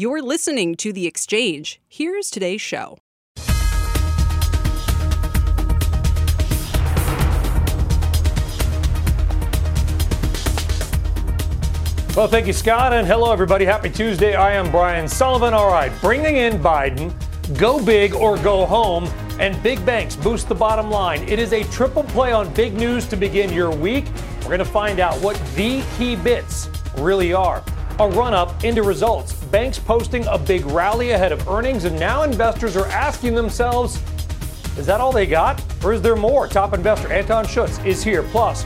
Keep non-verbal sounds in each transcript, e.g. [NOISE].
You're listening to The Exchange. Here's today's show. Well, thank you, Scott, and hello, everybody. Happy Tuesday. I am Brian Sullivan. All right, bringing in Biden, go big or go home, and big banks boost the bottom line. It is a triple play on big news to begin your week. We're going to find out what the key bits really are. A run up into results. Banks posting a big rally ahead of earnings, and now investors are asking themselves, is that all they got? Or is there more? Top investor Anton Schutz is here. Plus,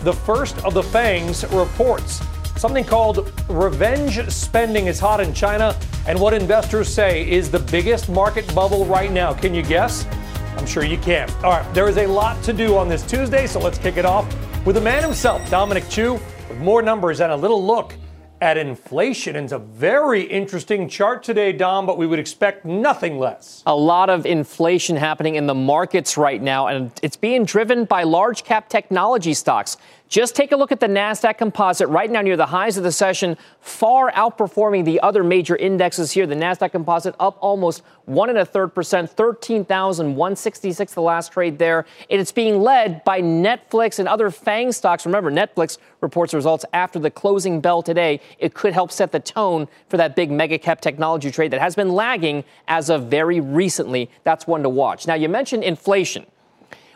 the first of the FANGs reports. Something called revenge spending is hot in China, and what investors say is the biggest market bubble right now. Can you guess? I'm sure you can. All right, there is a lot to do on this Tuesday, so let's kick it off with the man himself, Dominic Chu, with more numbers and a little look at inflation. It's a very interesting chart today, Dom, but we would expect nothing less. A lot of inflation happening in the markets right now, and it's being driven by large cap technology stocks. Just take a look at the NASDAQ composite right now near the highs of the session, far outperforming the other major indexes here. The NASDAQ composite up almost one and a third percent, 13,166 the last trade there. And it's being led by Netflix and other FANG stocks. Remember, Netflix reports results after the closing bell today. It could help set the tone for that big mega cap technology trade that has been lagging as of very recently. That's one to watch. Now, you mentioned inflation.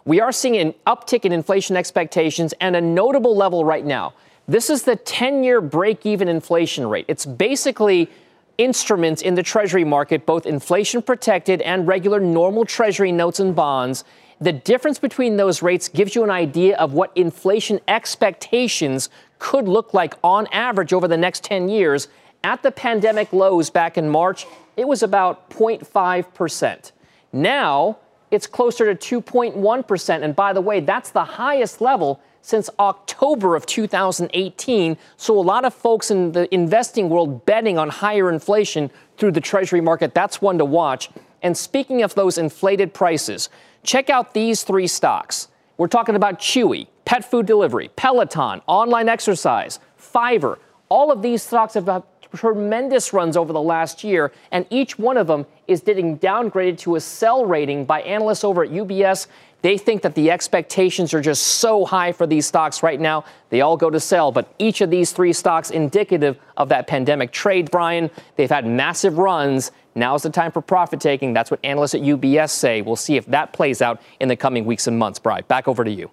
We are seeing an uptick in inflation expectations and a notable level right now. This is the 10 year break even inflation rate. It's basically instruments in the Treasury market, both inflation protected and regular normal Treasury notes and bonds. The difference between those rates gives you an idea of what inflation expectations could look like on average over the next 10 years. At the pandemic lows back in March, it was about 0.5%. Now, it's closer to 2.1%. And by the way, that's the highest level since October of 2018. So a lot of folks in the investing world betting on higher inflation through the Treasury market. That's one to watch. And speaking of those inflated prices, check out these three stocks. We're talking about Chewy, pet food delivery, Peloton, online exercise, Fiverr. All of these stocks have tremendous runs over the last year, and each one of them is getting downgraded to a sell rating by analysts over at UBS. They think that the expectations are just so high for these stocks right now. They all go to sell, but each of these three stocks indicative of that pandemic trade, Brian. They've had massive runs. Now's the time for profit taking. That's what analysts at UBS say. We'll see if that plays out in the coming weeks and months. Brian, back over to you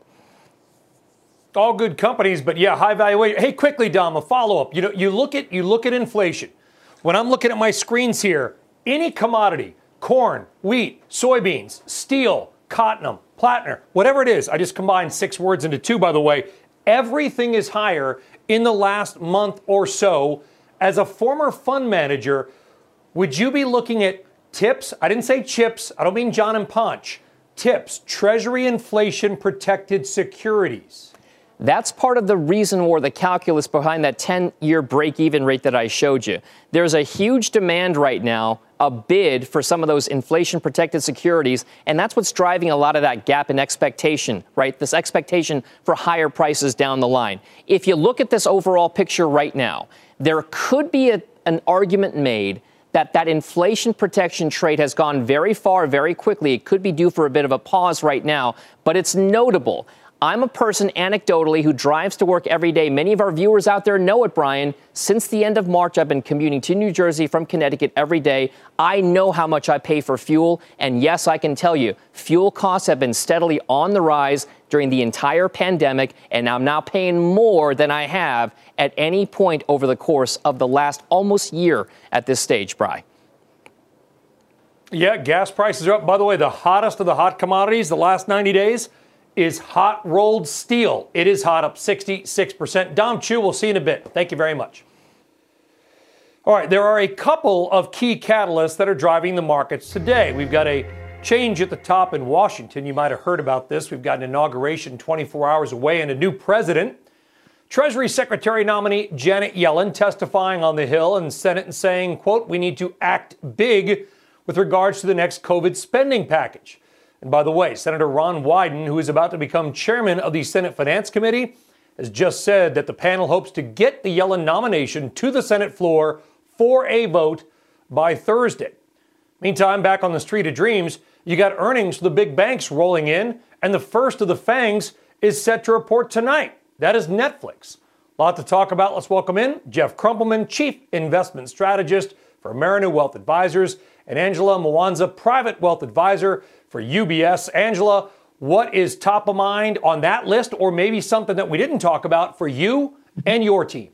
all good companies, but yeah, high valuation. Hey, quickly, Dom, a follow up. You know, you look at you look at inflation. When I'm looking at my screens here, any commodity, corn, wheat, soybeans, steel, cotton, platinum, whatever it is, I just combined six words into two, by the way. Everything is higher in the last month or so. As a former fund manager, would you be looking at tips? I didn't say chips. I don't mean Jon and Ponch. Tips, Treasury inflation protected securities. That's part of the reason or the calculus behind that 10 year break even rate that I showed you. There's a huge demand right now, a bid for some of those inflation protected securities, and that's what's driving a lot of that gap in expectation, right? This expectation for higher prices down the line. If you look at this overall picture right now, there could be a, an argument made that that inflation protection trade has gone very far very quickly. It could be due for a bit of a pause right now, but it's notable I'm a person anecdotally who drives to work every day. Many of our viewers out there know it, Brian. Since the end of March, I've been commuting to New Jersey from Connecticut every day. I know how much I pay for fuel. And yes, I can tell you, fuel costs have been steadily on the rise during the entire pandemic. And I'm now paying more than I have at any point over the course of the last almost year at this stage, Brian. Yeah, gas prices are up. By the way, the hottest of the hot commodities the last 90 days is hot rolled steel. It is hot up 66%. Dom Chu, we'll see in a bit. Thank you very much. All right, there are a couple of key catalysts that are driving the markets today. We've got a change at the top in Washington. You might have heard about this. We've got an inauguration 24 hours away and a new president. Treasury Secretary nominee Janet Yellen testifying on the Hill and Senate and saying, quote, we need to act big with regards to the next COVID spending package. And by the way, Senator Ron Wyden, who is about to become chairman of the Senate Finance Committee, has just said that the panel hopes to get the Yellen nomination to the Senate floor for a vote by Thursday. Meantime, back on the street of dreams, you got earnings for the big banks rolling in, and the first of the FANGs is set to report tonight. That is Netflix. A lot to talk about. Let's welcome in Jeff Krumpelman, Chief Investment Strategist for Mariner Wealth Advisors, and Angela Mwanza, Private Wealth Advisor for UBS. Angela, what is top of mind on that list, or maybe something that we didn't talk about for you and your team?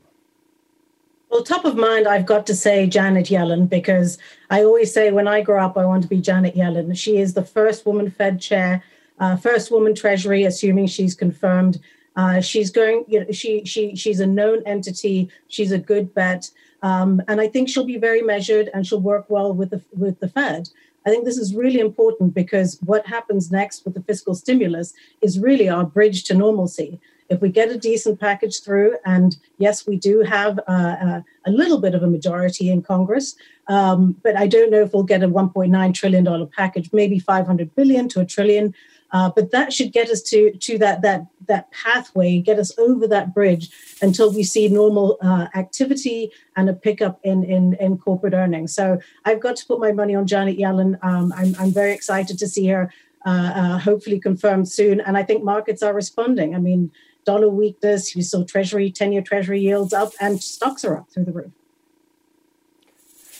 Well, top of mind, I've got to say Janet Yellen because I always say when I grow up, I want to be Janet Yellen. She is the first woman Fed chair, uh, first woman Treasury, assuming she's confirmed. Uh, she's going, you know, she she she's a known entity. She's a good bet, um, and I think she'll be very measured and she'll work well with the with the Fed. I think this is really important because what happens next with the fiscal stimulus is really our bridge to normalcy if we get a decent package through, and yes, we do have uh, uh, a little bit of a majority in Congress, um, but I don't know if we'll get a 1.9 trillion dollar package, maybe 500 billion to a trillion. Uh, but that should get us to to that that that pathway, get us over that bridge until we see normal uh, activity and a pickup in, in in corporate earnings. So I've got to put my money on Janet Yellen. Um, I'm I'm very excited to see her uh, uh, hopefully confirmed soon. And I think markets are responding. I mean, dollar weakness, you saw Treasury, 10 year Treasury yields up, and stocks are up through the roof.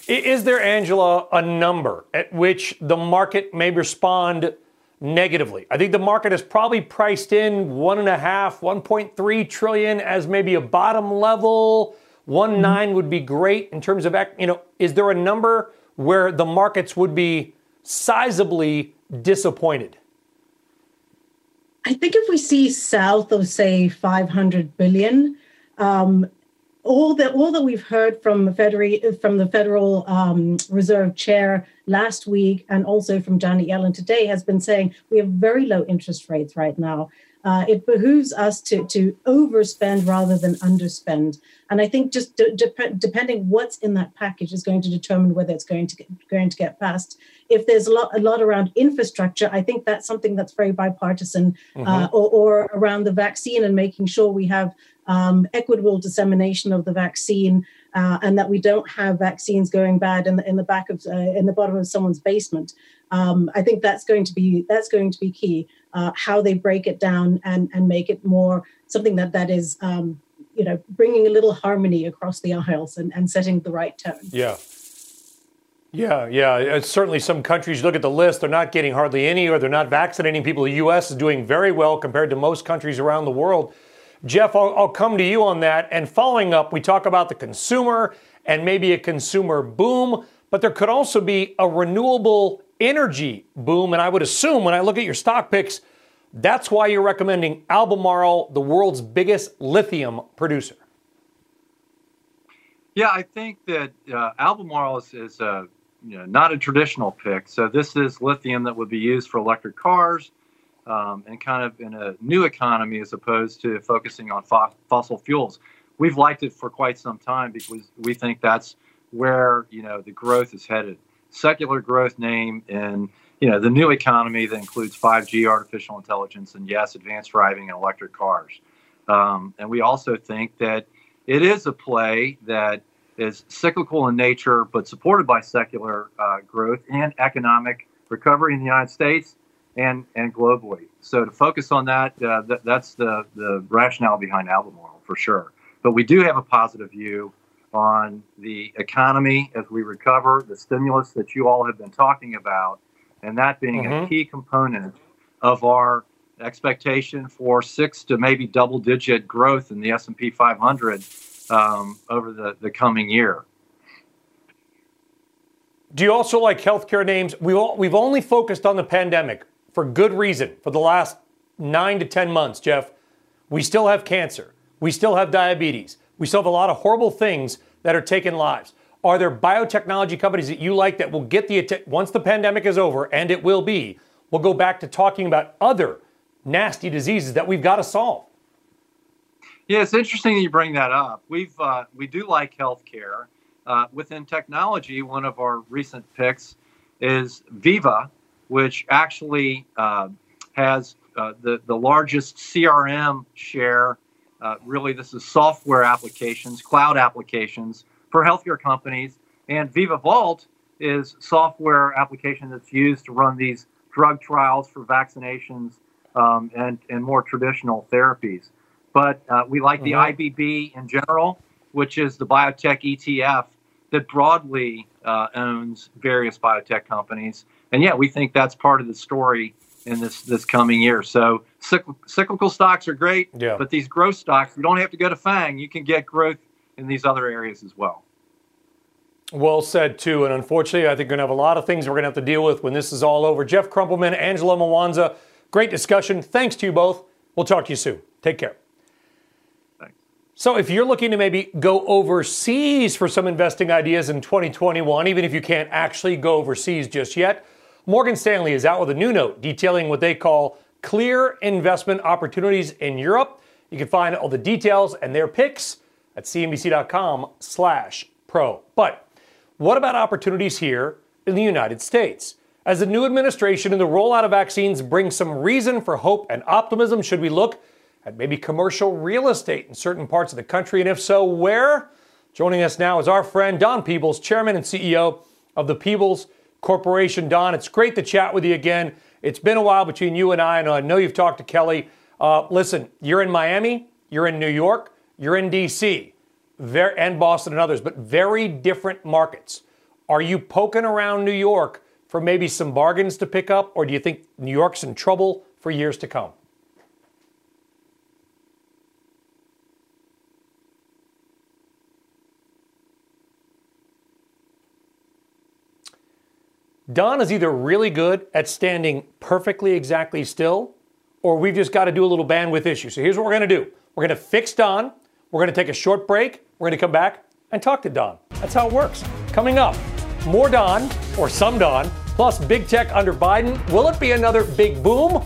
Is there, Angela, a number at which the market may respond negatively? I think the market has probably priced in one and a half, 1.3 trillion as maybe a bottom level. One mm-hmm. nine would be great in terms of, you know, is there a number where the markets would be sizably disappointed? I think if we see south of say 500 billion, um, all that all that we've heard from the federal from the Federal um, Reserve Chair last week and also from Janet Yellen today has been saying we have very low interest rates right now. Uh, it behooves us to to overspend rather than underspend. And I think just de- de- depending what's in that package is going to determine whether it's going to get, going to get passed. If there's a lot a lot around infrastructure, I think that's something that's very bipartisan, mm-hmm. uh, or, or around the vaccine and making sure we have um, equitable dissemination of the vaccine. Uh, and that we don't have vaccines going bad in the, in the back of uh, in the bottom of someone's basement. Um, I think that's going to be that's going to be key. Uh, how they break it down and and make it more something that that is um, you know bringing a little harmony across the aisles and, and setting the right tone. Yeah. Yeah, yeah. Certainly, some countries, look at the list, they're not getting hardly any or they're not vaccinating people. The U.S. is doing very well compared to most countries around the world. Jeff, I'll, I'll come to you on that. And following up, we talk about the consumer and maybe a consumer boom, but there could also be a renewable energy boom. And I would assume when I look at your stock picks, that's why you're recommending Albemarle, the world's biggest lithium producer. Yeah, I think that uh, Albemarle is, is a, you know, not a traditional pick. So this is lithium that would be used for electric cars um, and kind of in a new economy as opposed to focusing on fo- fossil fuels. We've liked it for quite some time because we think that's where you know the growth is headed. Secular growth name in you know the new economy that includes 5G, artificial intelligence, and yes, advanced driving and electric cars. Um, and we also think that it is a play that is cyclical in nature, but supported by secular uh, growth and economic recovery in the United States and and globally. So to focus on that, uh, th- that's the the rationale behind Albemarle for sure. But we do have a positive view on the economy as we recover, the stimulus that you all have been talking about, and that being mm-hmm. a key component of our expectation for six to maybe double digit growth in the S&P 500 um, over the, the coming year. Do you also like healthcare names? We all, we've only focused on the pandemic for good reason for the last nine to 10 months, Jeff. We still have cancer. We still have diabetes. We still have a lot of horrible things that are taking lives. Are there biotechnology companies that you like that will get the once the pandemic is over, and it will be, we'll go back to talking about other nasty diseases that we've got to solve? Yeah, it's interesting that you bring that up. We've uh, we do like healthcare. Uh, within technology, one of our recent picks is Veeva, which actually uh, has uh, the, the largest CRM share. Uh, really, this is software applications, cloud applications for healthcare companies. And Veeva Vault is software application that's used to run these drug trials for vaccinations um, and, and more traditional therapies. But uh, we like mm-hmm. the IBB in general, which is the biotech ETF that broadly uh, owns various biotech companies. And yeah, we think that's part of the story in this this coming year. So cyclical stocks are great, yeah. but these growth stocks, you don't have to go to FANG. You can get growth in these other areas as well. Well said, too. And unfortunately, I think we're going to have a lot of things we're going to have to deal with when this is all over. Jeff Krumpelman, Angela Mwanza, great discussion. Thanks to you both. We'll talk to you soon. Take care. Thanks. So, if you're looking to maybe go overseas for some investing ideas in 2021, even if you can't actually go overseas just yet, Morgan Stanley is out with a new note detailing what they call clear investment opportunities in Europe. You can find all the details and their picks at cnbc.com/pro. But what about opportunities here in the United States? As the new administration and the rollout of vaccines bring some reason for hope and optimism, should we look at maybe commercial real estate in certain parts of the country? And if so, where? Joining us now is our friend Don Peebles, Chairman and CEO of the Peebles Corporation. Don, it's great to chat with you again. It's been a while between you and I, and I know you've talked to Kelly. Uh, listen, you're in Miami, you're in New York, you're in D.C very, and Boston and others, but very different markets. Are you poking around New York for maybe some bargains to pick up, or do you think New York's in trouble for years to come? Don is either really good at standing perfectly exactly still, or we've just got to do a little bandwidth issue. So here's what we're going to do we're going to fix Don. We're going to take a short break. We're going to come back and talk to Don. That's how it works. Coming up, more Don, or some Don, plus big tech under Biden. Will it be another big boom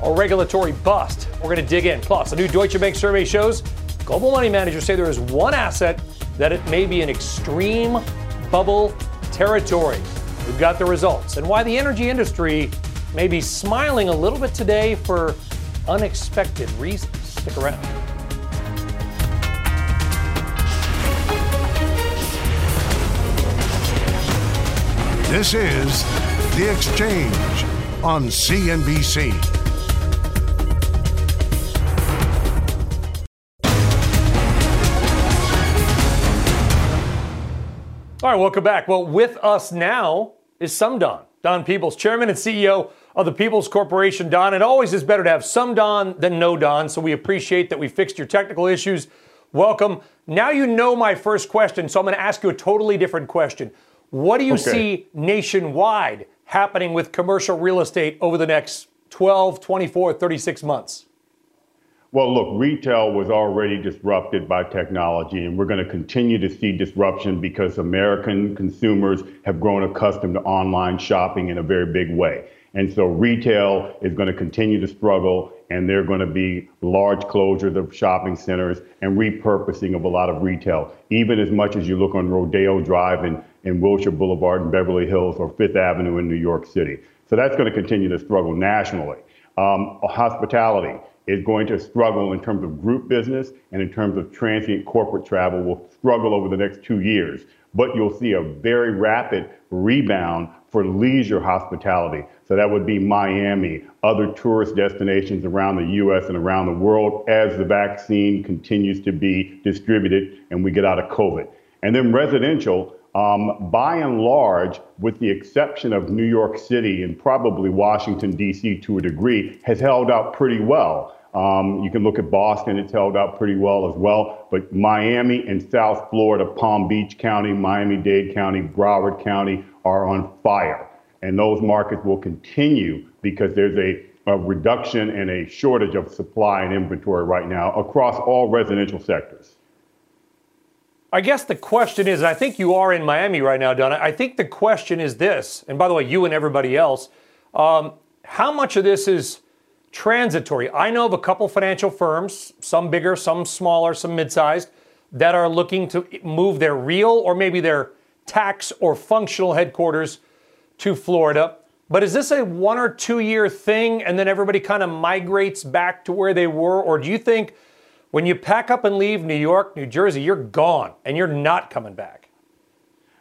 or regulatory bust? We're going to dig in. Plus, a new Deutsche Bank survey shows global money managers say there is one asset that it may be an extreme bubble territory. We've got the results and why the energy industry may be smiling a little bit today for unexpected reasons. Stick around. This is The Exchange on CNBC. All right, welcome back. Well, with us now is some Don. Don Peebles, Chairman and CEO of the Peebles Corporation. Don, it always is better to have some Don than no Don, so we appreciate that we fixed your technical issues. Welcome. Now you know my first question, so I'm going to ask you a totally different question. What do you okay. see nationwide happening with commercial real estate over the next 12, 24, 36 months? Well, look, retail was already disrupted by technology, and we're going to continue to see disruption because American consumers have grown accustomed to online shopping in a very big way. And so retail is going to continue to struggle, and there are going to be large closures of shopping centers and repurposing of a lot of retail. Even as much as you look on Rodeo Drive and in Wilshire Boulevard in Beverly Hills or Fifth Avenue in New York City. So that's going to continue to struggle nationally. Um, hospitality is going to struggle in terms of group business and in terms of transient corporate travel will struggle over the next two years. But you'll see a very rapid rebound for leisure hospitality. So that would be Miami, other tourist destinations around the US and around the world as the vaccine continues to be distributed and we get out of COVID. And then residential, um, by and large, with the exception of New York City and probably Washington, D.C. to a degree, has held up pretty well. Um, you can look at Boston, it's held up pretty well as well. But Miami and South Florida, Palm Beach County, Miami Dade County, Broward County are on fire. And those markets will continue because there's a, a reduction and a shortage of supply and inventory right now across all residential sectors. I guess the question is, I think you are in Miami right now, Donna. I think the question is this, and by the way, you and everybody else, um, how much of this is transitory? I know of a couple financial firms, some bigger, some smaller, some mid-sized, that are looking to move their real or maybe their tax or functional headquarters to Florida. But is this a one or two year thing and then everybody kind of migrates back to where they were? Or do you think when you pack up and leave New York, New Jersey, you're gone and you're not coming back.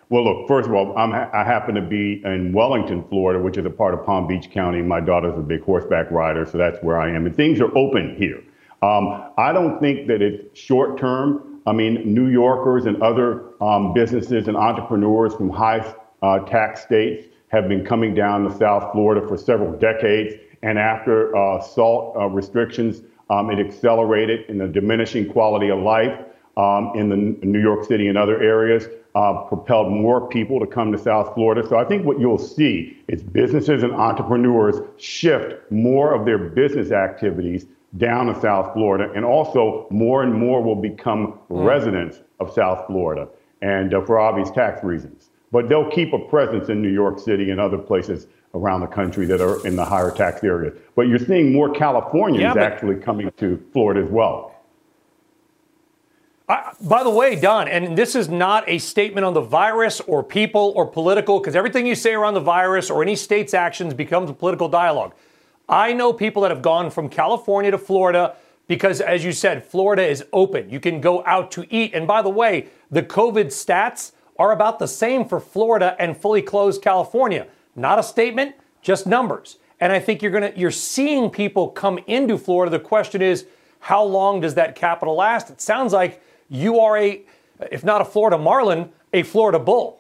Well, look, first of all, I'm, i happen to be in Wellington, Florida, which is a part of Palm Beach County. My daughter's a big horseback rider, so that's where I am. And things are open here. Um, I don't think that it's short term. I mean, New Yorkers and other um, businesses and entrepreneurs from high uh, tax states have been coming down to South Florida for several decades. And after uh, SALT uh, restrictions, um, it accelerated in the diminishing quality of life um, in the New York City and other areas uh, propelled more people to come to South Florida. So I think what you'll see is businesses and entrepreneurs shift more of their business activities down to South Florida, and also more and more will become mm. residents of South Florida, and uh, for obvious tax reasons. But they'll keep a presence in New York City and other places around the country that are in the higher tax areas. But you're seeing more Californians yeah, but- actually coming to Florida as well. Uh, by the way, Don, and this is not a statement on the virus or people or political, because everything you say around the virus or any state's actions becomes a political dialogue. I know people that have gone from California to Florida because, as you said, Florida is open. You can go out to eat. And by the way, the COVID stats are about the same for Florida and fully closed California. Not a statement, just numbers. And I think you're gonna you're seeing people come into Florida. The question is, how long does that capital last? It sounds like you are a, if not a Florida Marlin, a Florida Bull.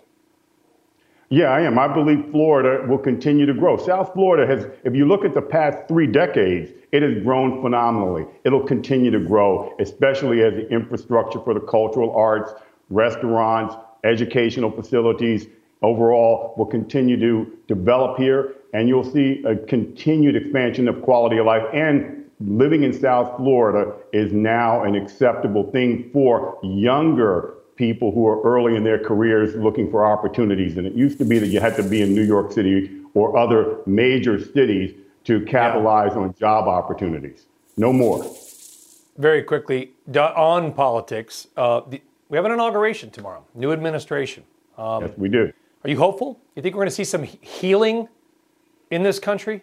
Yeah, I am. I believe Florida will continue to grow. South Florida has, if you look at the past three decades, it has grown phenomenally. It'll continue to grow, especially as the infrastructure for the cultural arts, restaurants, educational facilities overall will continue to develop here. And you'll see a continued expansion of quality of life and living in South Florida is now an acceptable thing for younger people who are early in their careers looking for opportunities. And it used to be that you had to be in New York City or other major cities to capitalize yeah. on job opportunities. No more. Very quickly, on politics, uh, the, we have an inauguration tomorrow, new administration. Um, yes, we do. Are you hopeful? You think we're going to see some healing in this country?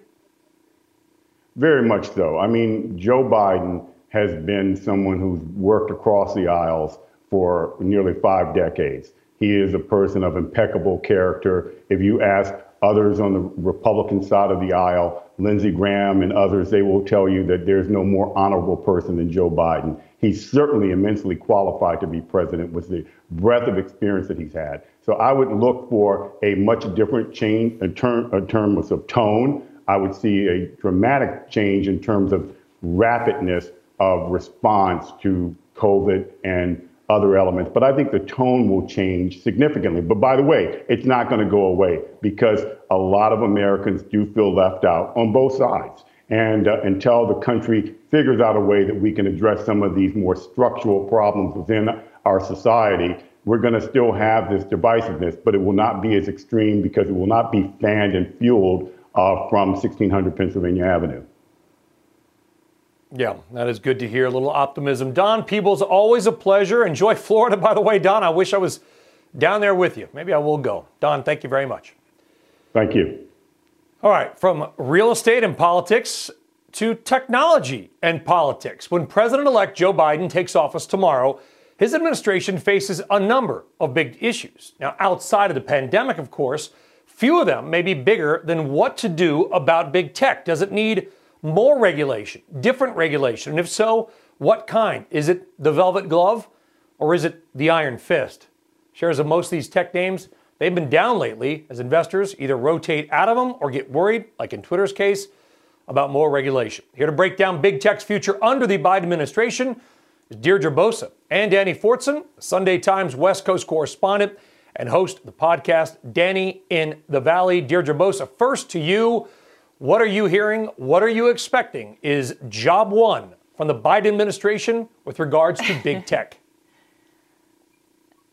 Very much so. I mean, Joe Biden has been someone who's worked across the aisles for nearly five decades. He is a person of impeccable character. If you ask others on the Republican side of the aisle, Lindsey Graham and others, they will tell you that there's no more honorable person than Joe Biden. He's certainly immensely qualified to be president with the breadth of experience that he's had. So I would look for a much different change in, term, in terms of tone. I would see a dramatic change in terms of rapidness of response to COVID and other elements. But I think the tone will change significantly. But by the way, it's not going to go away because a lot of Americans do feel left out on both sides. And uh, until the country figures out a way that we can address some of these more structural problems within our society, we're going to still have this divisiveness, but it will not be as extreme because it will not be fanned and fueled uh, from 1600 Pennsylvania Avenue. Yeah, that is good to hear. A little optimism. Don Peebles, always a pleasure. Enjoy Florida, by the way. Don, I wish I was down there with you. Maybe I will go. Don, thank you very much. Thank you. All right, from real estate and politics to technology and politics. When President elect Joe Biden takes office tomorrow, his administration faces a number of big issues. Now, outside of the pandemic, of course, Few of them may be bigger than what to do about big tech. Does it need more regulation, different regulation? And if so, what kind? Is it the velvet glove or is it the iron fist? Shares of most of these tech names, they've been down lately as investors either rotate out of them or get worried, like in Twitter's case, about more regulation. Here to break down big tech's future under the Biden administration is Deirdre Bosa and Danny Fortson, Sunday Times West Coast correspondent and host of the podcast, Danny in the Valley. Deirdre Bosa, first to you. What are you hearing? What are you expecting is job one from the Biden administration with regards to big [LAUGHS] tech?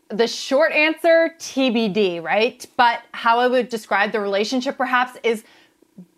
the short answer TBD, right? But how I would describe the relationship perhaps is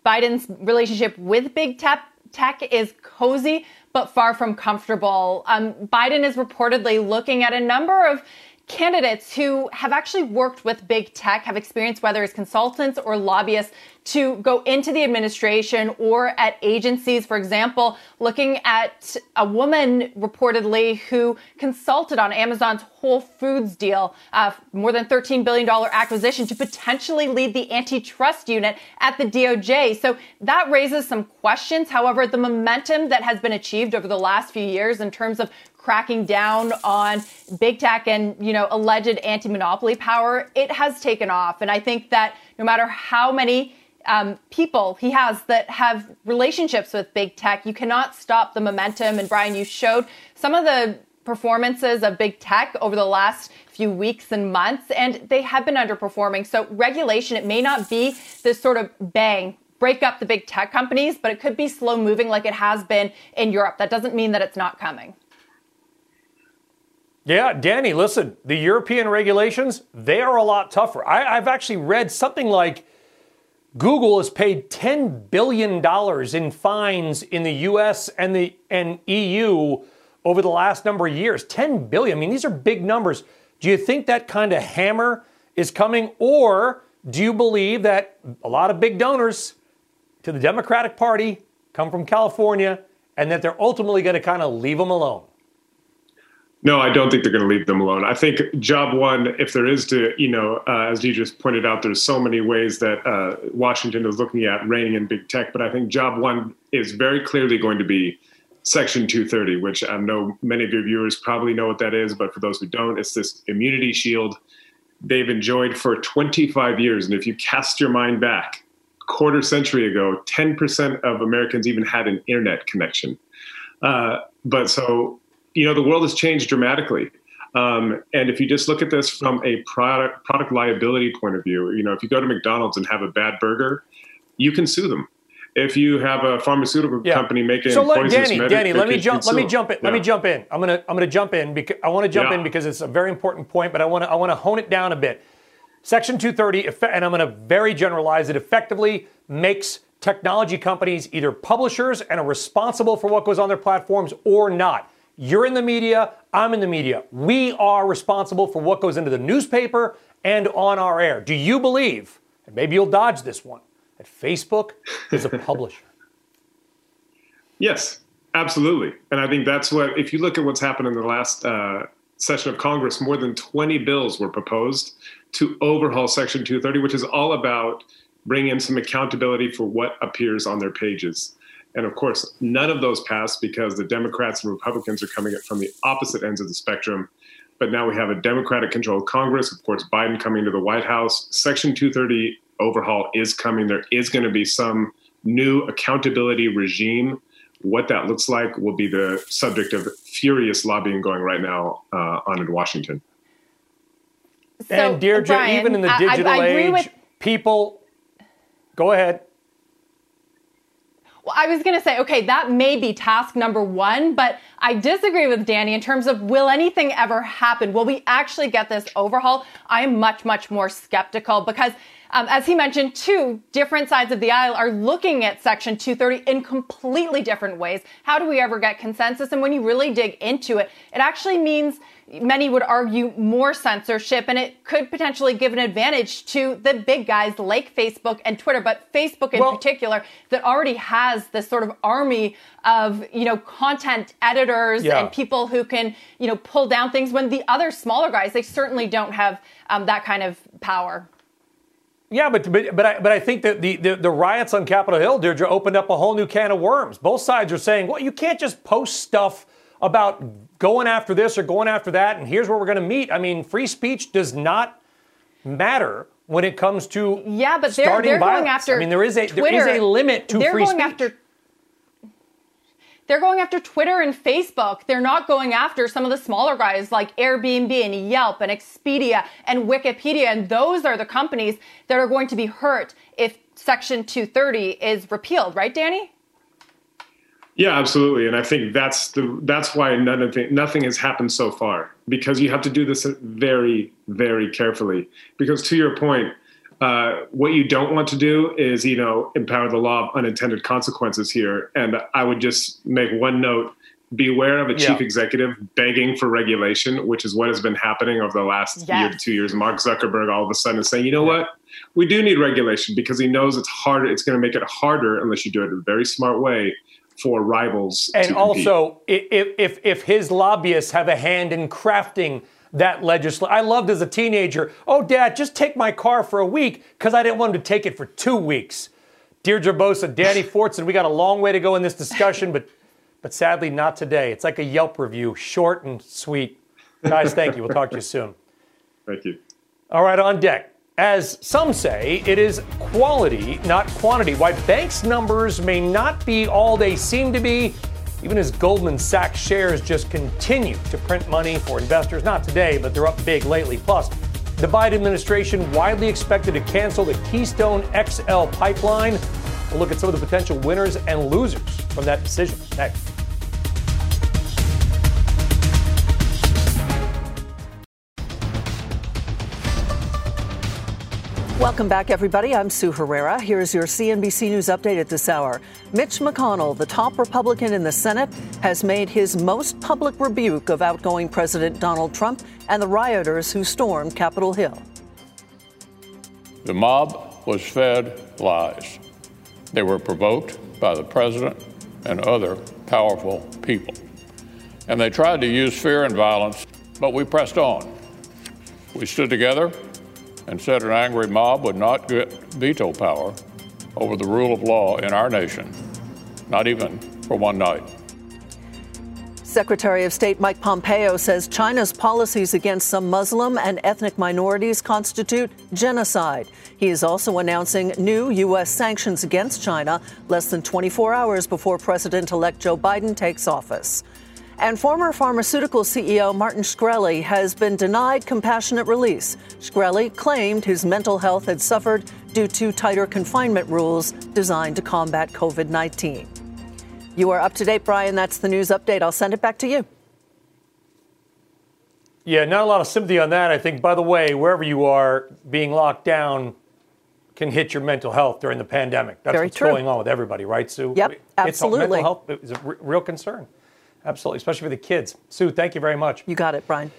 Biden's relationship with big tech, tech is cozy but far from comfortable. Um, Biden is reportedly looking at a number of candidates who have actually worked with big tech, have experience whether as consultants or lobbyists to go into the administration or at agencies. For example, looking at a woman reportedly who consulted on Amazon's Whole Foods deal, uh, more than $13 billion acquisition to potentially lead the antitrust unit at the DOJ. So that raises some questions. However, the momentum that has been achieved over the last few years in terms of cracking down on big tech and, you know, alleged anti-monopoly power, it has taken off. And I think that no matter how many um, people he has that have relationships with big tech, you cannot stop the momentum. And Brian, you showed some of the performances of big tech over the last few weeks and months, and they have been underperforming. So regulation, it may not be this sort of bang break up the big tech companies, but it could be slow moving like it has been in Europe. That doesn't mean that it's not coming. Yeah, Danny, listen, the European regulations, they are a lot tougher. I, have actually read something like Google has paid $10 billion in fines in the US and the and EU over the last number of years. 10 billion. I mean, these are big numbers. Do you think that kind of hammer is coming? Or do you believe that a lot of big donors to the Democratic Party come from California and that they're ultimately going to kind of leave them alone? No, I don't think they're going to leave them alone. I think job one, if there is to, you know, uh, as you just pointed out, there's so many ways that uh, Washington is looking at reining in big tech. But I think job one is very clearly going to be Section 230, which I know many of your viewers probably know what that is. But for those who don't, it's this immunity shield they've enjoyed for 25 years. And if you cast your mind back, quarter century ago, 10% of Americans even had an internet connection. Uh, but so you know, the world has changed dramatically. Um, and if you just look at this from a product product liability point of view, you know, if you go to McDonald's and have a bad burger, you can sue them. If you have a pharmaceutical yeah. company making so let, Danny, Danny, let me jump. Let me jump in. Yeah. Let me jump in. I'm gonna I'm gonna jump in because I want to jump yeah. in because it's a very important point, but I want to I want to hone it down a bit. Section 230, and I'm going to very generalize it. Effectively makes technology companies either publishers and are responsible for what goes on their platforms or not. You're in the media, I'm in the media. We are responsible for what goes into the newspaper and on our air. Do you believe, and maybe you'll dodge this one, that Facebook is a [LAUGHS] publisher? Yes, absolutely. And I think that's what, if you look at what's happened in the last uh, session of Congress, more than 20 bills were proposed to overhaul Section 230, which is all about bringing in some accountability for what appears on their pages. And of course, none of those passed because the Democrats and Republicans are coming from the opposite ends of the spectrum. But now we have a Democratic controlled Congress, of course, Biden coming to the White House. Section 230 overhaul is coming. There is going to be some new accountability regime. What that looks like will be the subject of furious lobbying going right now uh, on in Washington. So, and Deirdre, Brian, even in the digital I, I age, with- people, go ahead. Well, I was going to say, okay, that may be task number one, but I disagree with Danny in terms of will anything ever happen? Will we actually get this overhaul? I am much, much more skeptical because um, as he mentioned, two different sides of the aisle are looking at Section 230 in completely different ways. How do we ever get consensus? And when you really dig into it, it actually means many would argue more censorship and it could potentially give an advantage to the big guys like Facebook and Twitter, but Facebook in well, particular that already has this sort of army of, you know, content editors yeah. and people who can, you know, pull down things when the other smaller guys, they certainly don't have um, that kind of power. Yeah, but but but I, but I think that the, the, the riots on Capitol Hill, Deirdre, opened up a whole new can of worms. Both sides are saying, well, you can't just post stuff about going after this or going after that, and here's where we're going to meet. I mean, free speech does not matter when it comes to yeah, but they're, they're going after. I mean, there is a Twitter. there is a limit to they're free going speech. After, they're going after Twitter and Facebook. They're not going after some of the smaller guys like Airbnb and Yelp and Expedia and Wikipedia. And those are the companies that are going to be hurt if Section 230 is repealed, right, Danny? Yeah, absolutely, and I think that's the that's why the, nothing has happened so far because you have to do this very very carefully. Because to your point, uh, what you don't want to do is, you know, empower the law of unintended consequences here. And I would just make one note beware of a chief Yeah. executive begging for regulation, which is what has been happening over the last year Yes. to two years. Mark Zuckerberg all of a sudden is saying, you know what? We do need regulation because he knows it's harder. It's going to make it harder unless you do it in a very smart way for rivals. And also, if, if, if his lobbyists have a hand in crafting that legislation, I loved as a teenager, oh, Dad, just take my car for a week because I didn't want him to take it for two weeks. Deirdre Bosa, Danny [LAUGHS] Fortson, we got a long way to go in this discussion, but, but sadly not today. It's like a Yelp review, short and sweet. Guys, thank you. We'll talk to you soon. Thank you. All right, on deck. As some say, it is quality, not quantity. Why banks' numbers may not be all they seem to be, even as Goldman Sachs shares just continue to print money for investors. Not today, but they're up big lately. Plus, the Biden administration widely expected to cancel the Keystone XL pipeline. We'll look at some of the potential winners and losers from that decision next. Welcome back, everybody. I'm Sue Herrera. Here's your CNBC News update at this hour. Mitch McConnell, the top Republican in the Senate, has made his most public rebuke of outgoing President Donald Trump and the rioters who stormed Capitol Hill. The mob was fed lies. They were provoked by the president and other powerful people. And they tried to use fear and violence, but we pressed on. We stood together and said an angry mob would not get veto power over the rule of law in our nation, not even for one night. Secretary of State Mike Pompeo says China's policies against some Muslim and ethnic minorities constitute genocide. He is also announcing new U.S. sanctions against China less than 24 hours before President elect Joe Biden takes office. And former pharmaceutical CEO Martin Shkreli has been denied compassionate release. Shkreli claimed his mental health had suffered due to tighter confinement rules designed to combat COVID 19. You are up to date, Brian. That's the news update. I'll send it back to you. Yeah, not a lot of sympathy on that. I think, by the way, wherever you are, being locked down can hit your mental health during the pandemic. That's Very what's true. going on with everybody, right, Sue? Yep, It's- absolutely. mental health is a r- real concern. Absolutely, especially for the kids. Sue, thank you very much. You got it, Brian.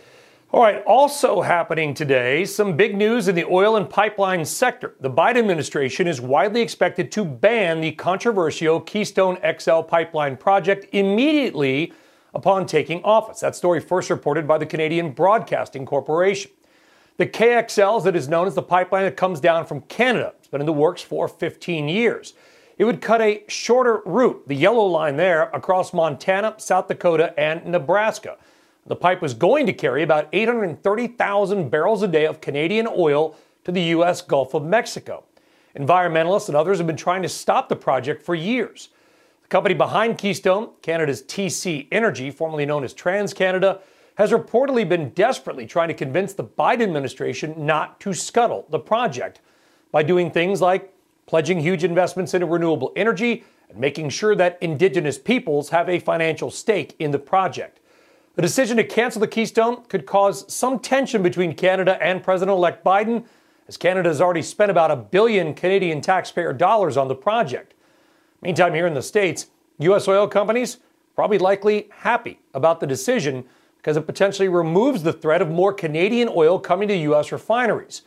All right, also happening today, some big news in the oil and pipeline sector. The Biden administration is widely expected to ban the controversial Keystone XL pipeline project immediately upon taking office. That story first reported by the Canadian Broadcasting Corporation. The KXL, as it is known as the pipeline that comes down from Canada, it's been in the works for 15 years. It would cut a shorter route, the yellow line there, across Montana, South Dakota, and Nebraska. The pipe was going to carry about 830,000 barrels a day of Canadian oil to the U.S. Gulf of Mexico. Environmentalists and others have been trying to stop the project for years. The company behind Keystone, Canada's TC Energy, formerly known as TransCanada, has reportedly been desperately trying to convince the Biden administration not to scuttle the project by doing things like pledging huge investments into renewable energy and making sure that indigenous peoples have a financial stake in the project. The decision to cancel the Keystone could cause some tension between Canada and President elect Biden, as Canada has already spent about a billion Canadian taxpayer dollars on the project. Meantime, here in the States, U.S. oil companies probably likely happy about the decision because it potentially removes the threat of more Canadian oil coming to U.S. refineries.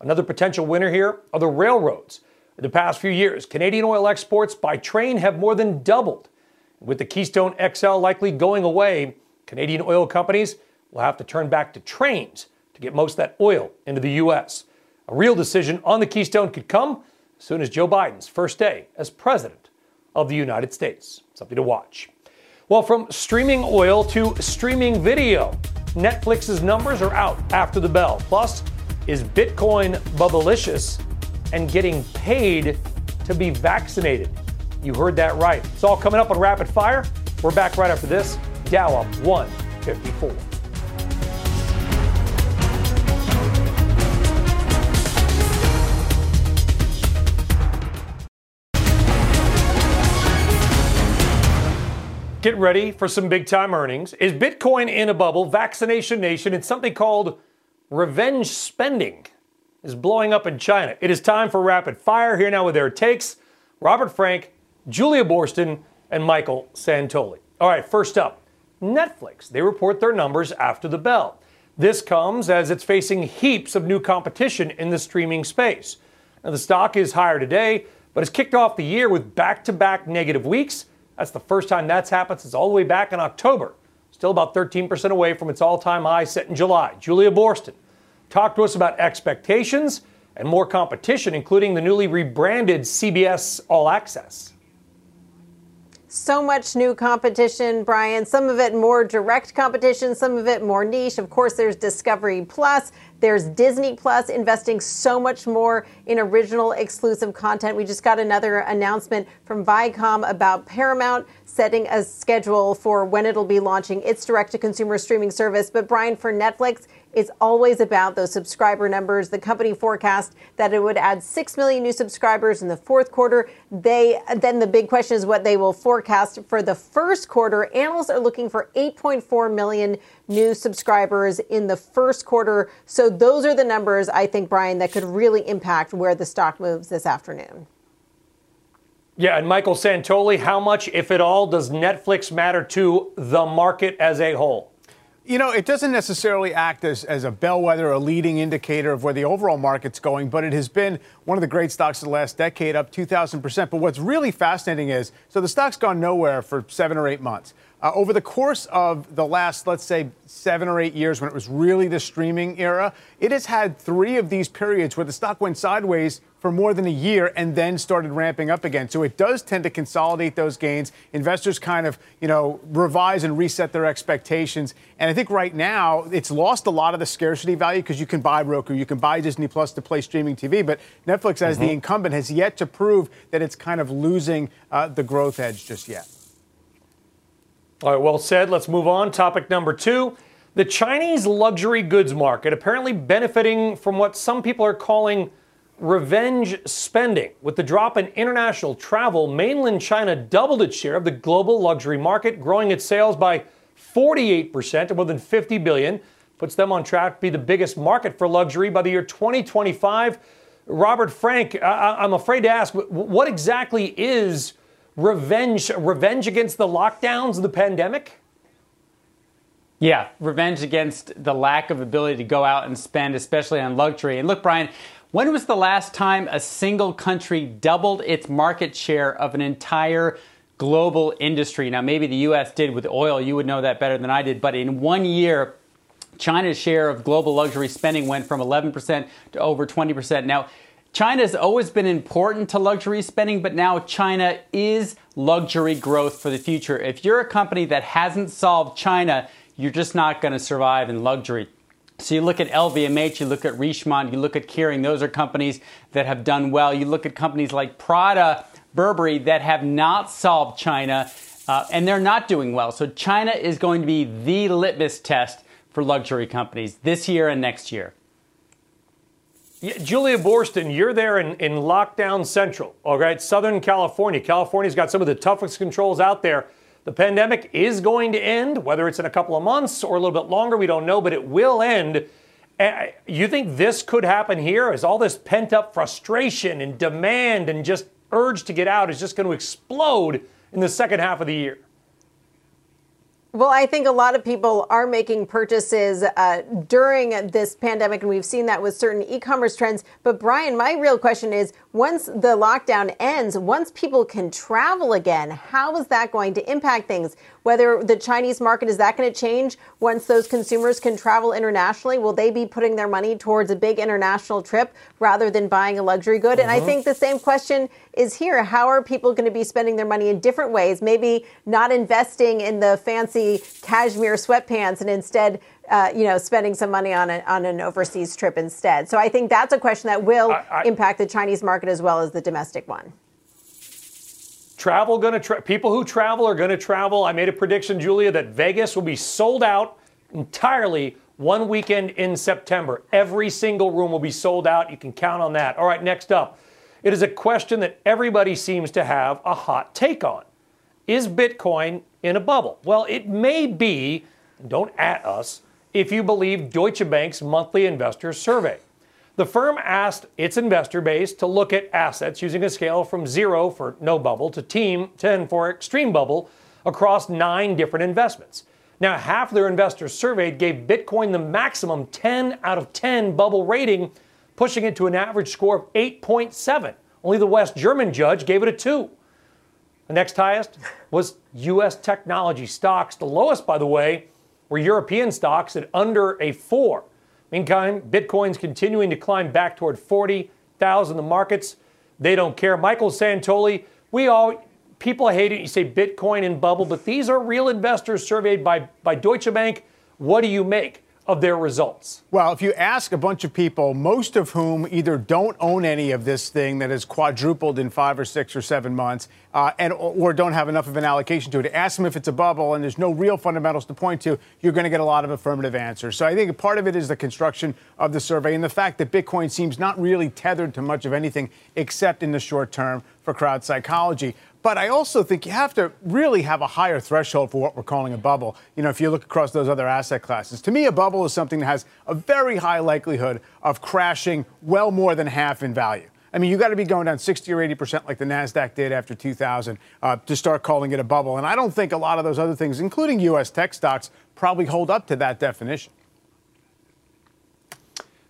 Another potential winner here are the railroads. In the past few years, Canadian oil exports by train have more than doubled. With the Keystone XL likely going away, Canadian oil companies will have to turn back to trains to get most of that oil into the U.S. A real decision on the Keystone could come as soon as Joe Biden's first day as president of the United States. Something to watch. Well, from streaming oil to streaming video, Netflix's numbers are out after the bell. Plus, is Bitcoin bubblicious and getting paid to be vaccinated? You heard that right. It's all coming up on Rapid Fire. We're back right after this. Dow up 154. Get ready for some big time earnings. Is Bitcoin in a bubble? Vaccination Nation and something called revenge spending is blowing up in China. It is time for rapid fire. Here now with their takes Robert Frank, Julia Boorstin, and Michael Santoli. All right, first up Netflix. They report their numbers after the bell. This comes as it's facing heaps of new competition in the streaming space. Now, the stock is higher today, but it's kicked off the year with back to back negative weeks. That's the first time that's happened since all the way back in October. Still about 13% away from its all time high set in July. Julia Boorstin talked to us about expectations and more competition, including the newly rebranded CBS All Access so much new competition, Brian. Some of it more direct competition, some of it more niche. Of course, there's Discovery Plus, there's Disney Plus investing so much more in original exclusive content. We just got another announcement from Viacom about Paramount setting a schedule for when it'll be launching its direct to consumer streaming service. But Brian, for Netflix, it's always about those subscriber numbers. The company forecast that it would add 6 million new subscribers in the fourth quarter. They then the big question is what they will forecast for the first quarter. Analysts are looking for 8.4 million new subscribers in the first quarter. So those are the numbers I think Brian that could really impact where the stock moves this afternoon. Yeah, and Michael Santoli, how much, if at all, does Netflix matter to the market as a whole? You know, it doesn't necessarily act as, as a bellwether, a leading indicator of where the overall market's going, but it has been one of the great stocks of the last decade, up 2,000%. But what's really fascinating is so the stock's gone nowhere for seven or eight months. Uh, over the course of the last, let's say, seven or eight years when it was really the streaming era, it has had three of these periods where the stock went sideways for more than a year and then started ramping up again. So it does tend to consolidate those gains. Investors kind of, you know, revise and reset their expectations. And I think right now it's lost a lot of the scarcity value because you can buy Roku, you can buy Disney Plus to play streaming TV, but Netflix, as mm-hmm. the incumbent, has yet to prove that it's kind of losing uh, the growth edge just yet. All right, well said. Let's move on. Topic number two. The Chinese luxury goods market apparently benefiting from what some people are calling revenge spending. With the drop in international travel, mainland China doubled its share of the global luxury market, growing its sales by 48% to more than 50 billion, puts them on track to be the biggest market for luxury by the year 2025. Robert Frank, I- I'm afraid to ask, what exactly is revenge? Revenge against the lockdowns of the pandemic? Yeah, revenge against the lack of ability to go out and spend, especially on luxury. And look, Brian, when was the last time a single country doubled its market share of an entire global industry? Now, maybe the US did with oil. You would know that better than I did. But in one year, China's share of global luxury spending went from 11% to over 20%. Now, China's always been important to luxury spending, but now China is luxury growth for the future. If you're a company that hasn't solved China, you're just not going to survive in luxury. So you look at LVMH, you look at Richemont, you look at Kering, those are companies that have done well. You look at companies like Prada, Burberry that have not solved China, uh, and they're not doing well. So China is going to be the litmus test for luxury companies this year and next year. Yeah, Julia Boorstin, you're there in, in lockdown central, all right, Southern California. California's got some of the toughest controls out there. The pandemic is going to end, whether it's in a couple of months or a little bit longer, we don't know, but it will end. You think this could happen here? Is all this pent up frustration and demand and just urge to get out is just going to explode in the second half of the year? Well, I think a lot of people are making purchases uh, during this pandemic, and we've seen that with certain e commerce trends. But, Brian, my real question is once the lockdown ends, once people can travel again, how is that going to impact things? Whether the Chinese market is that going to change once those consumers can travel internationally? Will they be putting their money towards a big international trip rather than buying a luxury good? Mm-hmm. And I mm-hmm. think the same question is here. How are people going to be spending their money in different ways? Maybe not investing in the fancy cashmere sweatpants and instead uh, you know, spending some money on, a, on an overseas trip instead. So I think that's a question that will I, I, impact the Chinese market as well as the domestic one. Travel going to tra- people who travel are going to travel. I made a prediction, Julia, that Vegas will be sold out entirely one weekend in September. Every single room will be sold out. You can count on that. All right, next up. It is a question that everybody seems to have a hot take on. Is Bitcoin in a bubble? Well, it may be, don't at us, if you believe Deutsche Bank's monthly investor survey. The firm asked its investor base to look at assets using a scale from zero for no bubble to team 10 for extreme bubble across nine different investments. Now, half of their investors surveyed gave Bitcoin the maximum 10 out of 10 bubble rating, pushing it to an average score of 8.7. Only the West German judge gave it a 2. The next highest was U.S. technology stocks. The lowest, by the way, were European stocks at under a 4. Meantime, Bitcoin's continuing to climb back toward 40,000. The markets, they don't care. Michael Santoli, we all people hate it. You say Bitcoin and bubble, but these are real investors surveyed by, by Deutsche Bank. What do you make? Of their results? Well, if you ask a bunch of people, most of whom either don't own any of this thing that has quadrupled in five or six or seven months, uh, and or don't have enough of an allocation to it, ask them if it's a bubble and there's no real fundamentals to point to, you're going to get a lot of affirmative answers. So I think part of it is the construction of the survey and the fact that Bitcoin seems not really tethered to much of anything except in the short term for crowd psychology. But I also think you have to really have a higher threshold for what we're calling a bubble. You know, if you look across those other asset classes, to me, a bubble is something that has a very high likelihood of crashing well more than half in value. I mean, you got to be going down 60 or 80 percent like the Nasdaq did after 2000 uh, to start calling it a bubble. And I don't think a lot of those other things, including U.S. tech stocks, probably hold up to that definition.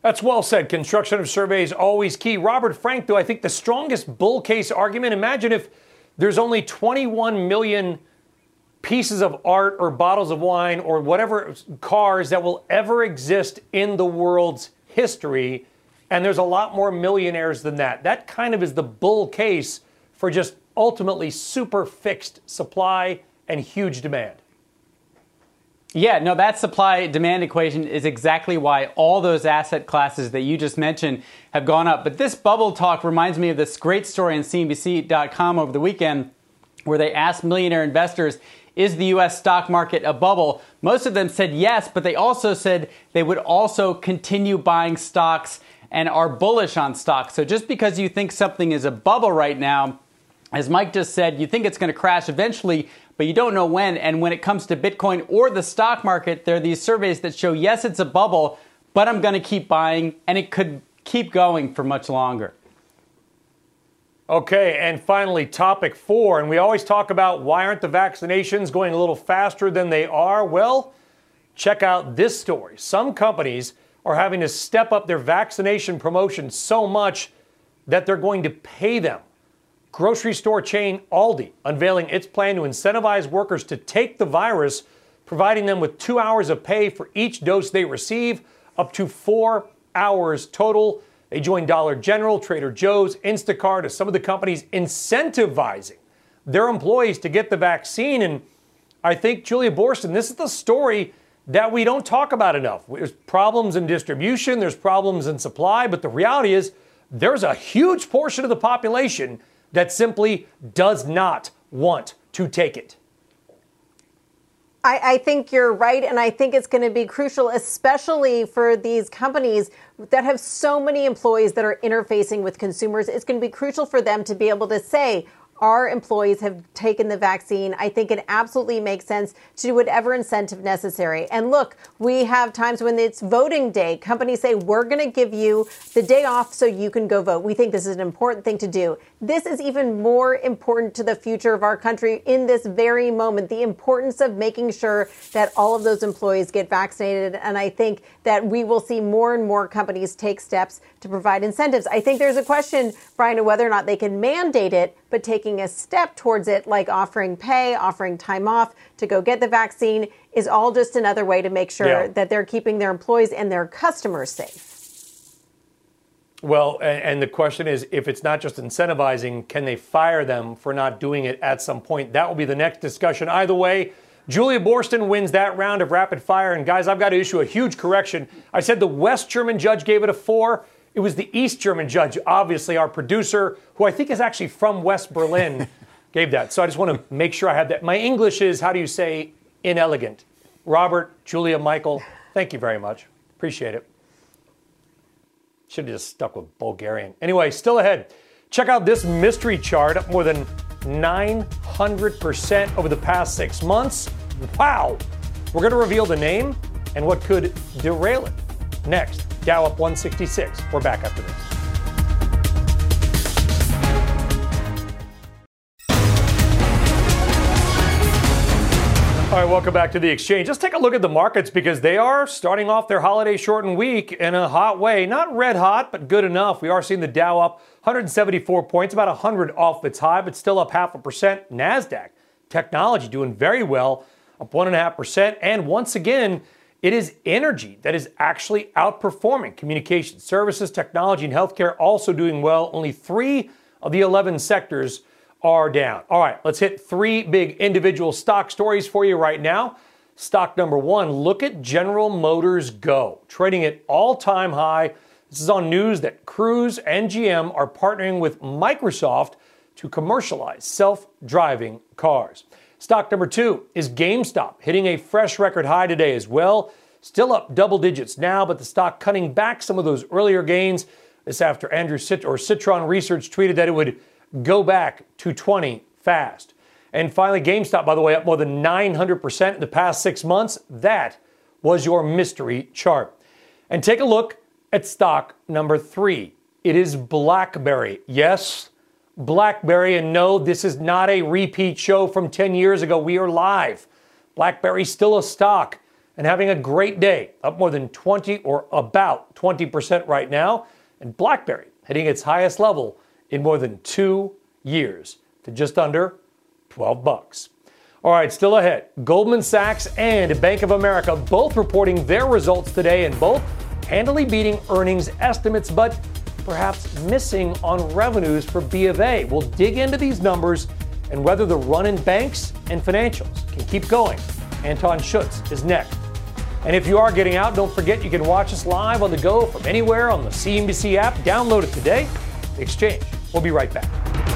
That's well said. Construction of surveys always key. Robert Frank, though, I think the strongest bull case argument. Imagine if there's only 21 million pieces of art or bottles of wine or whatever cars that will ever exist in the world's history. And there's a lot more millionaires than that. That kind of is the bull case for just ultimately super fixed supply and huge demand. Yeah, no, that supply demand equation is exactly why all those asset classes that you just mentioned have gone up. But this bubble talk reminds me of this great story on CNBC.com over the weekend where they asked millionaire investors, is the US stock market a bubble? Most of them said yes, but they also said they would also continue buying stocks and are bullish on stocks. So just because you think something is a bubble right now, as Mike just said, you think it's going to crash eventually, but you don't know when. And when it comes to Bitcoin or the stock market, there are these surveys that show yes, it's a bubble, but I'm going to keep buying, and it could keep going for much longer. Okay, and finally, topic four. And we always talk about why aren't the vaccinations going a little faster than they are? Well, check out this story. Some companies are having to step up their vaccination promotion so much that they're going to pay them Grocery store chain Aldi unveiling its plan to incentivize workers to take the virus, providing them with two hours of pay for each dose they receive, up to four hours total. They joined Dollar General, Trader Joe's, Instacart as some of the companies incentivizing their employees to get the vaccine. And I think, Julia Boorstin, this is the story that we don't talk about enough. There's problems in distribution, there's problems in supply, but the reality is there's a huge portion of the population that simply does not want to take it. I, I, think you're right. And I think it's going to be crucial, especially for these companies that have so many employees that are interfacing with consumers. It's going to be crucial for them to be able to say, our employees have taken the vaccine. I think it absolutely makes sense to do whatever incentive necessary. And look, we have times when it's voting day. Companies say, we're going to give you the day off so you can go vote. We think this is an important thing to do. This is even more important to the future of our country in this very moment. The importance of making sure that all of those employees get vaccinated. And I think that we will see more and more companies take steps to provide incentives. I think there's a question, Brian, of whether or not they can mandate it, but taking a step towards it, like offering pay, offering time off to go get the vaccine, is all just another way to make sure yeah. that they're keeping their employees and their customers safe. Well, and, the question is if it's not just incentivizing, can they fire them for not doing it at some point? That will be the next discussion. Either way, Julia Boorstin wins that round of rapid fire. And guys, I've got to issue a huge correction. I said the West German judge gave it a four. It was the East German judge, obviously, our producer, who I think is actually from West Berlin, [LAUGHS] gave that. So I just want to make sure I have that. My English is, how do you say, inelegant? Robert, Julia, Michael, thank you very much. Appreciate it. Should have just stuck with Bulgarian. Anyway, still ahead. Check out this mystery chart up more than 900% over the past six months. Wow! We're going to reveal the name and what could derail it. Next, Dow up 166. We're back after this. All right, welcome back to the exchange. Let's take a look at the markets because they are starting off their holiday shortened week in a hot way. Not red hot, but good enough. We are seeing the Dow up 174 points, about 100 off its high, but still up half a percent. NASDAQ, technology doing very well, up 1.5%. And once again, it is energy that is actually outperforming. Communication services, technology, and healthcare also doing well. Only three of the 11 sectors are down. All right, let's hit three big individual stock stories for you right now. Stock number one look at General Motors Go, trading at all time high. This is on news that Cruise and GM are partnering with Microsoft to commercialize self driving cars. Stock number two is GameStop, hitting a fresh record high today as well. Still up double digits now, but the stock cutting back some of those earlier gains. This after Andrew Cit- or Citron Research tweeted that it would go back to 20 fast. And finally, GameStop, by the way, up more than 900% in the past six months. That was your mystery chart. And take a look at stock number three. It is BlackBerry. Yes, BlackBerry. And no, this is not a repeat show from 10 years ago. We are live. BlackBerry's still a stock and having a great day, up more than 20 or about 20% right now. And BlackBerry hitting its highest level in more than two years to just under 12 bucks. All right, still ahead. Goldman Sachs and Bank of America both reporting their results today and both handily beating earnings estimates, but perhaps missing on revenues for B of A. We'll dig into these numbers and whether the run in banks and financials can keep going. Anton Schutz is next. And if you are getting out, don't forget you can watch us live on the go from anywhere on the CNBC app. Download it today. The Exchange. We'll be right back.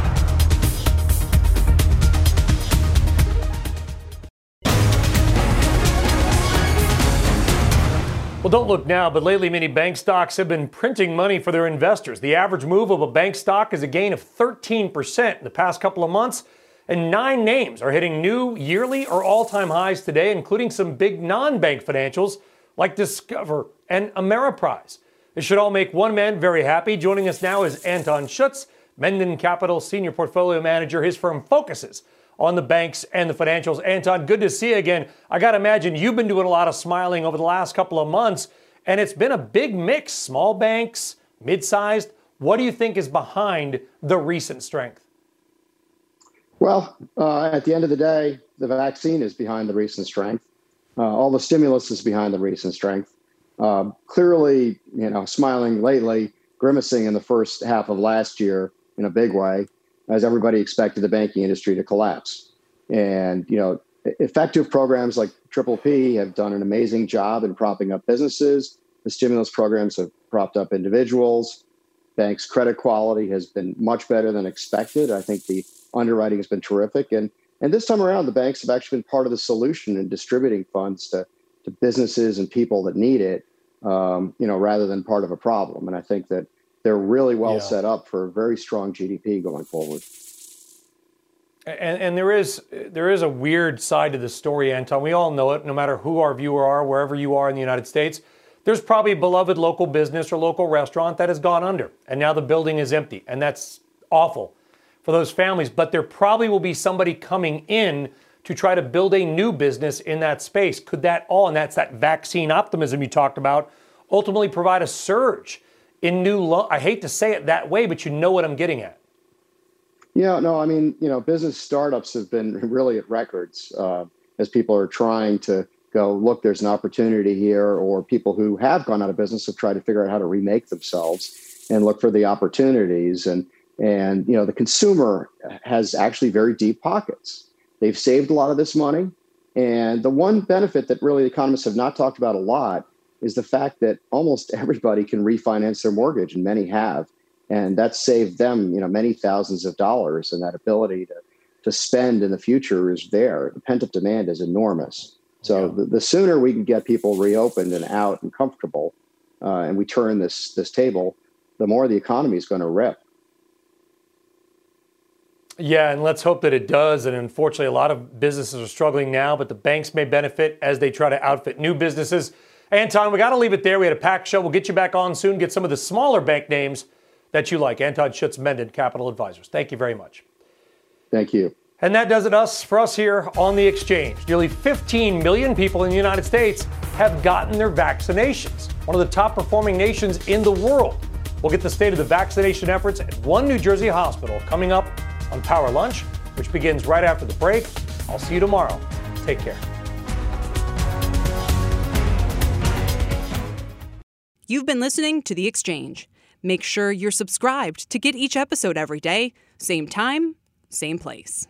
Well, don't look now, but lately many bank stocks have been printing money for their investors. The average move of a bank stock is a gain of 13% in the past couple of months, and nine names are hitting new yearly or all time highs today, including some big non bank financials like Discover and Ameriprise. This should all make one man very happy. Joining us now is Anton Schutz, Mendon Capital Senior Portfolio Manager. His firm focuses on the banks and the financials. Anton, good to see you again. I got to imagine you've been doing a lot of smiling over the last couple of months, and it's been a big mix small banks, mid sized. What do you think is behind the recent strength? Well, uh, at the end of the day, the vaccine is behind the recent strength. Uh, all the stimulus is behind the recent strength. Uh, clearly, you know, smiling lately, grimacing in the first half of last year in a big way, as everybody expected the banking industry to collapse. And you know, effective programs like Triple P have done an amazing job in propping up businesses. The stimulus programs have propped up individuals. Banks' credit quality has been much better than expected. I think the underwriting has been terrific, and and this time around, the banks have actually been part of the solution in distributing funds to to businesses and people that need it. Um, you know, rather than part of a problem. And I think that they're really well yeah. set up for a very strong GDP going forward. And, and, there is there is a weird side to the story, Anton. We all know it. No matter who our viewer are, wherever you are in the United States, there's probably a beloved local business or local restaurant that has gone under, and now the building is empty, and that's awful for those families. But there probably will be somebody coming in to try to build a new business in that space. Could that all, and that's that vaccine optimism you talked about, ultimately provide a surge in new lo- I hate to say it that way, but you know what I'm getting at. Yeah, no, I mean, you know, business startups have been [LAUGHS] really at records uh, as people are trying to go, look, there's an opportunity here, or people who have gone out of business have tried to figure out how to remake themselves and look for the opportunities. And and you know, the consumer has actually very deep pockets. They've saved a lot of this money. And the one benefit that really economists have not talked about a lot is the fact that almost [LAUGHS] everybody can refinance their mortgage, and many have, and that saved them, you know, many thousands of dollars. And that ability to to spend in the future is there. The pent up demand is enormous. So yeah. the, the, sooner we can get people reopened and out and comfortable, uh, and we turn this this table, the more the economy is going to rip. Yeah, and let's hope that it does. And unfortunately, a lot of businesses are struggling now, but the banks may benefit as they try to outfit new businesses. Anton, we got to leave it there. We had a packed show. We'll get you back on soon, get some of the smaller bank names that you like. Anton Schutz, Mendon Capital Advisors. Thank you very much. Thank you. And that does it us for us here on the exchange. Nearly 15 million people in the United States have gotten their vaccinations, one of the top performing nations in the world. We'll get the state of the vaccination efforts at one New Jersey hospital coming up on Power Lunch, which begins right after the break. I'll see you tomorrow. Take care. You've been listening to The Exchange. Make sure you're subscribed to get each episode every day, same time, same place.